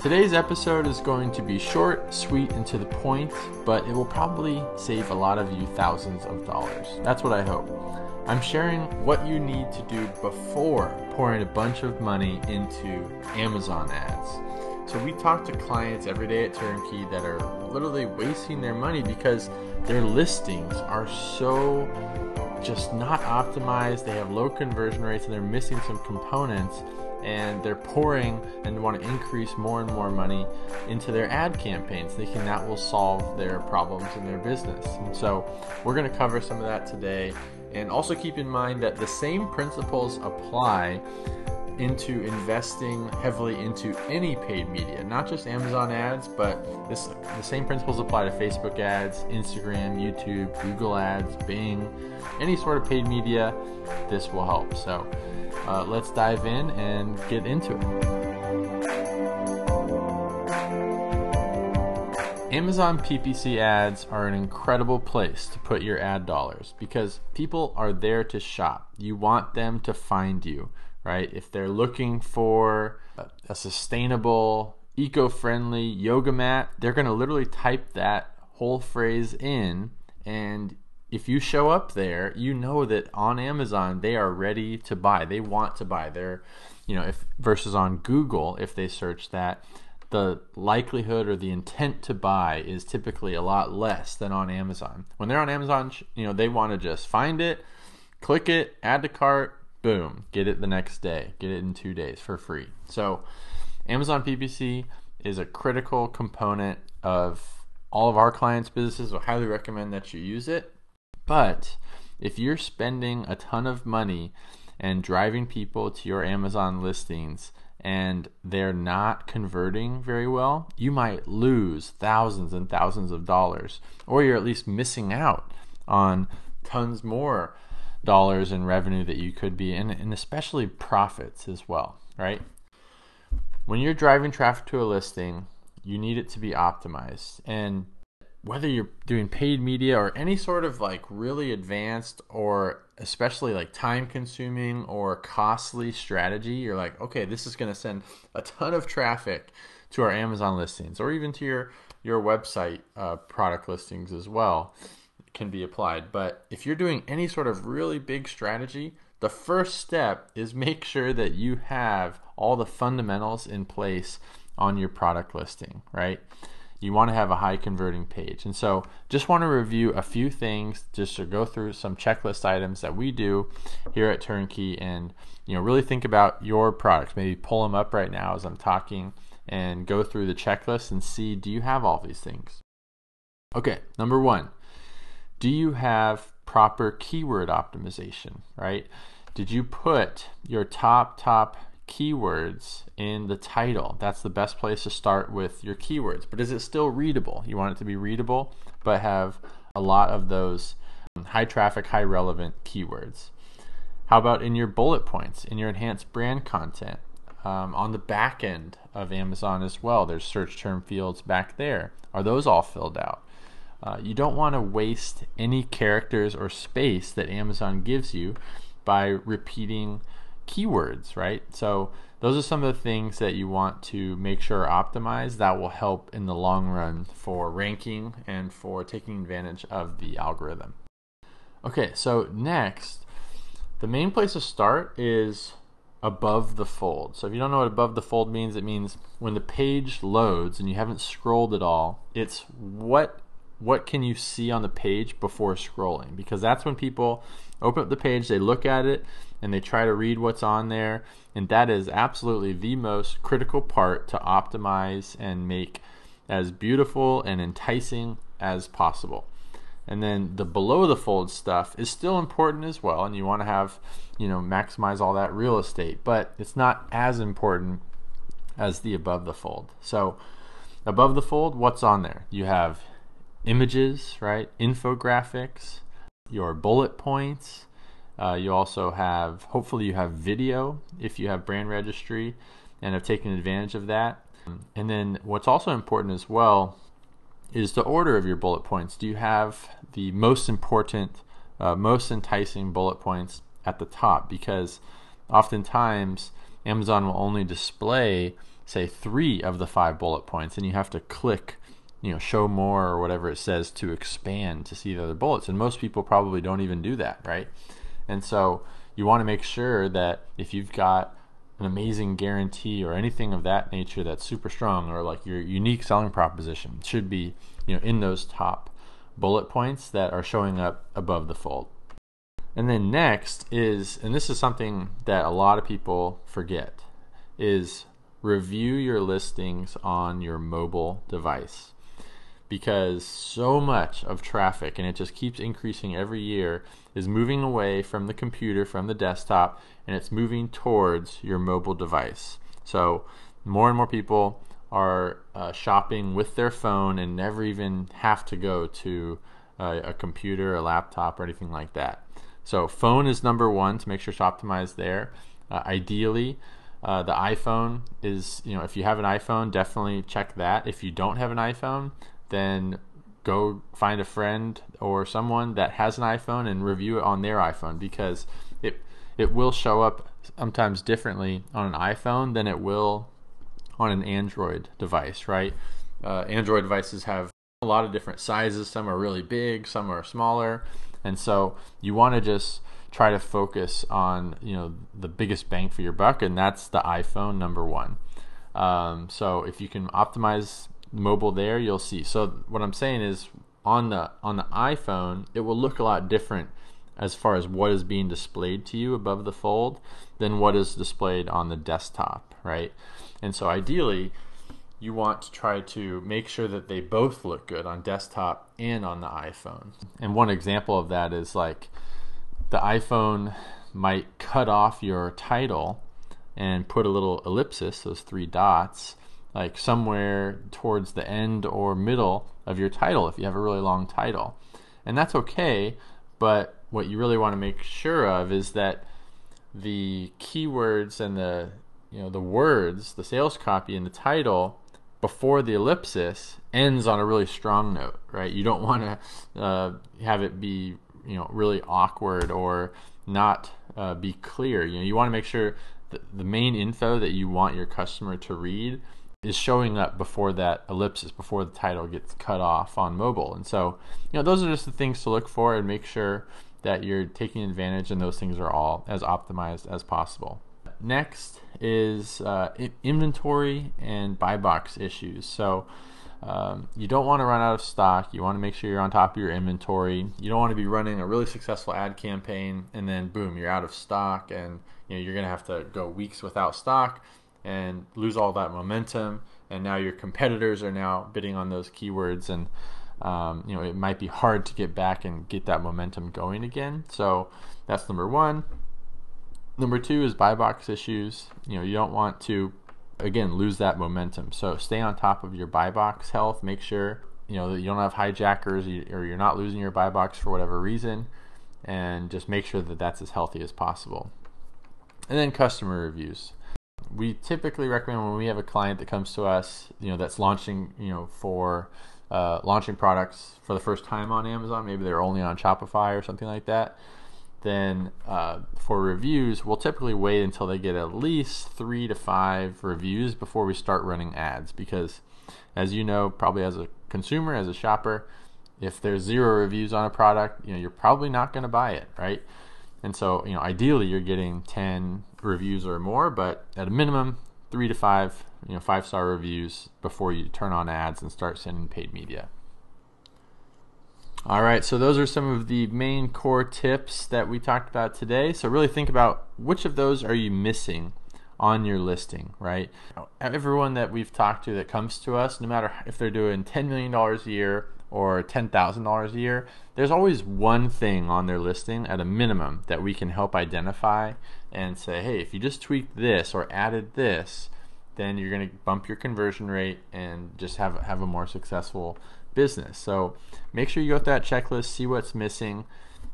Today's episode is going to be short, sweet, and to the point, but it will probably save a lot of you thousands of dollars. That's what I hope. I'm sharing what you need to do before pouring a bunch of money into Amazon ads. So we talk to clients every day at Turnkey that are literally wasting their money because their listings are so just not optimized. They have low conversion rates and they're missing some components and they're pouring and want to increase more and more money into their ad campaigns, thinking that will solve their problems in their business. And so, we're going to cover some of that today. And also keep in mind that the same principles apply into investing heavily into any paid media, not just Amazon ads, but this the same principles apply to Facebook ads, Instagram, YouTube, Google ads, Bing, any sort of paid media. This will help. So uh, let's dive in and get into it. Amazon PPC ads are an incredible place to put your ad dollars because people are there to shop. You want them to find you, right? If they're looking for a sustainable, eco friendly yoga mat, they're going to literally type that whole phrase in and if you show up there, you know that on Amazon they are ready to buy. They want to buy. They're, you know, if versus on Google, if they search that, the likelihood or the intent to buy is typically a lot less than on Amazon. When they're on Amazon, you know, they want to just find it, click it, add to cart, boom, get it the next day, get it in 2 days for free. So, Amazon PPC is a critical component of all of our clients' businesses. I highly recommend that you use it but if you're spending a ton of money and driving people to your Amazon listings and they're not converting very well, you might lose thousands and thousands of dollars, or you're at least missing out on tons more dollars in revenue that you could be in, and especially profits as well, right? When you're driving traffic to a listing, you need it to be optimized. And whether you're doing paid media or any sort of like really advanced or especially like time consuming or costly strategy, you're like, okay, this is going to send a ton of traffic to our Amazon listings or even to your your website uh, product listings as well can be applied. But if you're doing any sort of really big strategy, the first step is make sure that you have all the fundamentals in place on your product listing, right? You want to have a high converting page. And so just want to review a few things just to go through some checklist items that we do here at Turnkey and you know really think about your products. Maybe pull them up right now as I'm talking and go through the checklist and see do you have all these things? Okay, number 1. Do you have proper keyword optimization, right? Did you put your top top keywords in the title. That's the best place to start with your keywords. But is it still readable? You want it to be readable, but have a lot of those high traffic, high relevant keywords. How about in your bullet points, in your enhanced brand content? Um, on the back end of Amazon as well, there's search term fields back there. Are those all filled out? Uh, you don't want to waste any characters or space that Amazon gives you by repeating keywords, right? So those are some of the things that you want to make sure are optimized that will help in the long run for ranking and for taking advantage of the algorithm. Okay, so next, the main place to start is above the fold. So if you don't know what above the fold means, it means when the page loads and you haven't scrolled at all, it's what what can you see on the page before scrolling because that's when people open up the page, they look at it, and they try to read what's on there. And that is absolutely the most critical part to optimize and make as beautiful and enticing as possible. And then the below the fold stuff is still important as well, and you want to have, you know, maximize all that real estate, but it's not as important as the above the fold. So, above the fold, what's on there? You have images, right? Infographics, your bullet points. Uh, you also have, hopefully, you have video if you have brand registry and have taken advantage of that. And then what's also important as well is the order of your bullet points. Do you have the most important, uh, most enticing bullet points at the top? Because oftentimes Amazon will only display, say, three of the five bullet points, and you have to click, you know, show more or whatever it says to expand to see the other bullets. And most people probably don't even do that, right? And so you want to make sure that if you've got an amazing guarantee or anything of that nature that's super strong or like your unique selling proposition should be you know in those top bullet points that are showing up above the fold and then next is and this is something that a lot of people forget is review your listings on your mobile device because so much of traffic, and it just keeps increasing every year, is moving away from the computer, from the desktop, and it's moving towards your mobile device. So, more and more people are uh, shopping with their phone and never even have to go to uh, a computer, a laptop, or anything like that. So, phone is number one to make sure it's optimized there. Uh, ideally, uh, the iPhone is, you know, if you have an iPhone, definitely check that. If you don't have an iPhone, then go find a friend or someone that has an iPhone and review it on their iPhone because it it will show up sometimes differently on an iPhone than it will on an Android device, right? Uh, Android devices have a lot of different sizes. Some are really big, some are smaller, and so you want to just try to focus on you know the biggest bang for your buck, and that's the iPhone number one. Um, so if you can optimize mobile there, you'll see. So what I'm saying is on the on the iPhone, it will look a lot different as far as what is being displayed to you above the fold than what is displayed on the desktop, right? And so ideally, you want to try to make sure that they both look good on desktop and on the iPhone. And one example of that is like the iPhone might cut off your title and put a little ellipsis, those three dots, like somewhere towards the end or middle of your title if you have a really long title. And that's okay, but what you really want to make sure of is that the keywords and the you know the words, the sales copy and the title before the ellipsis ends on a really strong note, right? You don't want to uh, have it be you know really awkward or not uh, be clear. You know, you want to make sure the main info that you want your customer to read is showing up before that ellipsis, before the title gets cut off on mobile. And so, you know, those are just the things to look for and make sure that you're taking advantage and those things are all as optimized as possible. Next is uh, inventory and buy box issues. So, um, you don't want to run out of stock. You want to make sure you're on top of your inventory. You don't want to be running a really successful ad campaign and then boom, you're out of stock and you know you're going to have to go weeks without stock and lose all that momentum. And now your competitors are now bidding on those keywords, and um, you know it might be hard to get back and get that momentum going again. So that's number one. Number two is buy box issues. You know you don't want to again lose that momentum. So stay on top of your buy box health. Make sure you know that you don't have hijackers or you're not losing your buy box for whatever reason, and just make sure that that's as healthy as possible. And then customer reviews we typically recommend when we have a client that comes to us, you know, that's launching, you know, for uh, launching products for the first time on Amazon, maybe they're only on Shopify or something like that. Then uh, for reviews, we'll typically wait until they get at least three to five reviews before we start running ads. Because, as you know, probably as a consumer, as a shopper, if there's zero reviews on a product, you know, you're probably not going to buy it, right? And so, you know, ideally you're getting 10 reviews or more, but at a minimum, three to five, you know, five star reviews before you turn on ads and start sending paid media. All right, so those are some of the main core tips that we talked about today. So really think about which of those are you missing on your listing, right? Everyone that we've talked to that comes to us, no matter if they're doing $10 million a year or $10,000 a year, there's always one thing on their listing at a minimum that we can help identify and say, hey, if you just tweaked this or added this, then you're going to bump your conversion rate and just have have a more successful business. So make sure you go through that checklist, see what's missing,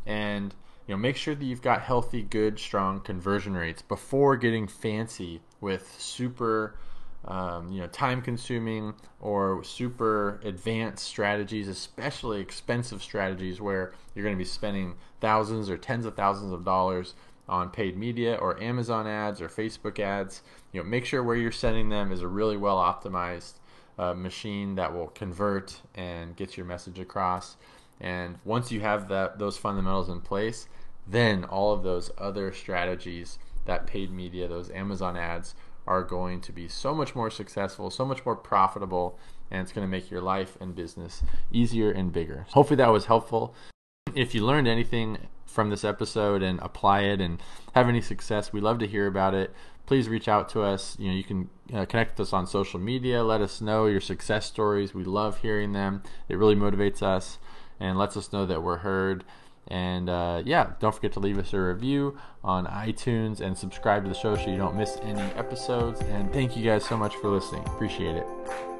and you know make sure that you've got healthy, good, strong conversion rates before getting fancy with super um, you know time consuming or super advanced strategies especially expensive strategies where you're going to be spending thousands or tens of thousands of dollars on paid media or Amazon ads or Facebook ads. You know, make sure where you're sending them is a really well optimized uh, machine that will convert and get your message across. And once you have that those fundamentals in place, then all of those other strategies, that paid media, those Amazon ads, are going to be so much more successful, so much more profitable, and it's going to make your life and business easier and bigger. Hopefully, that was helpful. If you learned anything from this episode and apply it and have any success, we love to hear about it. Please reach out to us. You know, you can uh, connect with us on social media. Let us know your success stories. We love hearing them. It really motivates us and lets us know that we're heard. And uh, yeah, don't forget to leave us a review on iTunes and subscribe to the show so you don't miss any episodes. And thank you guys so much for listening. Appreciate it.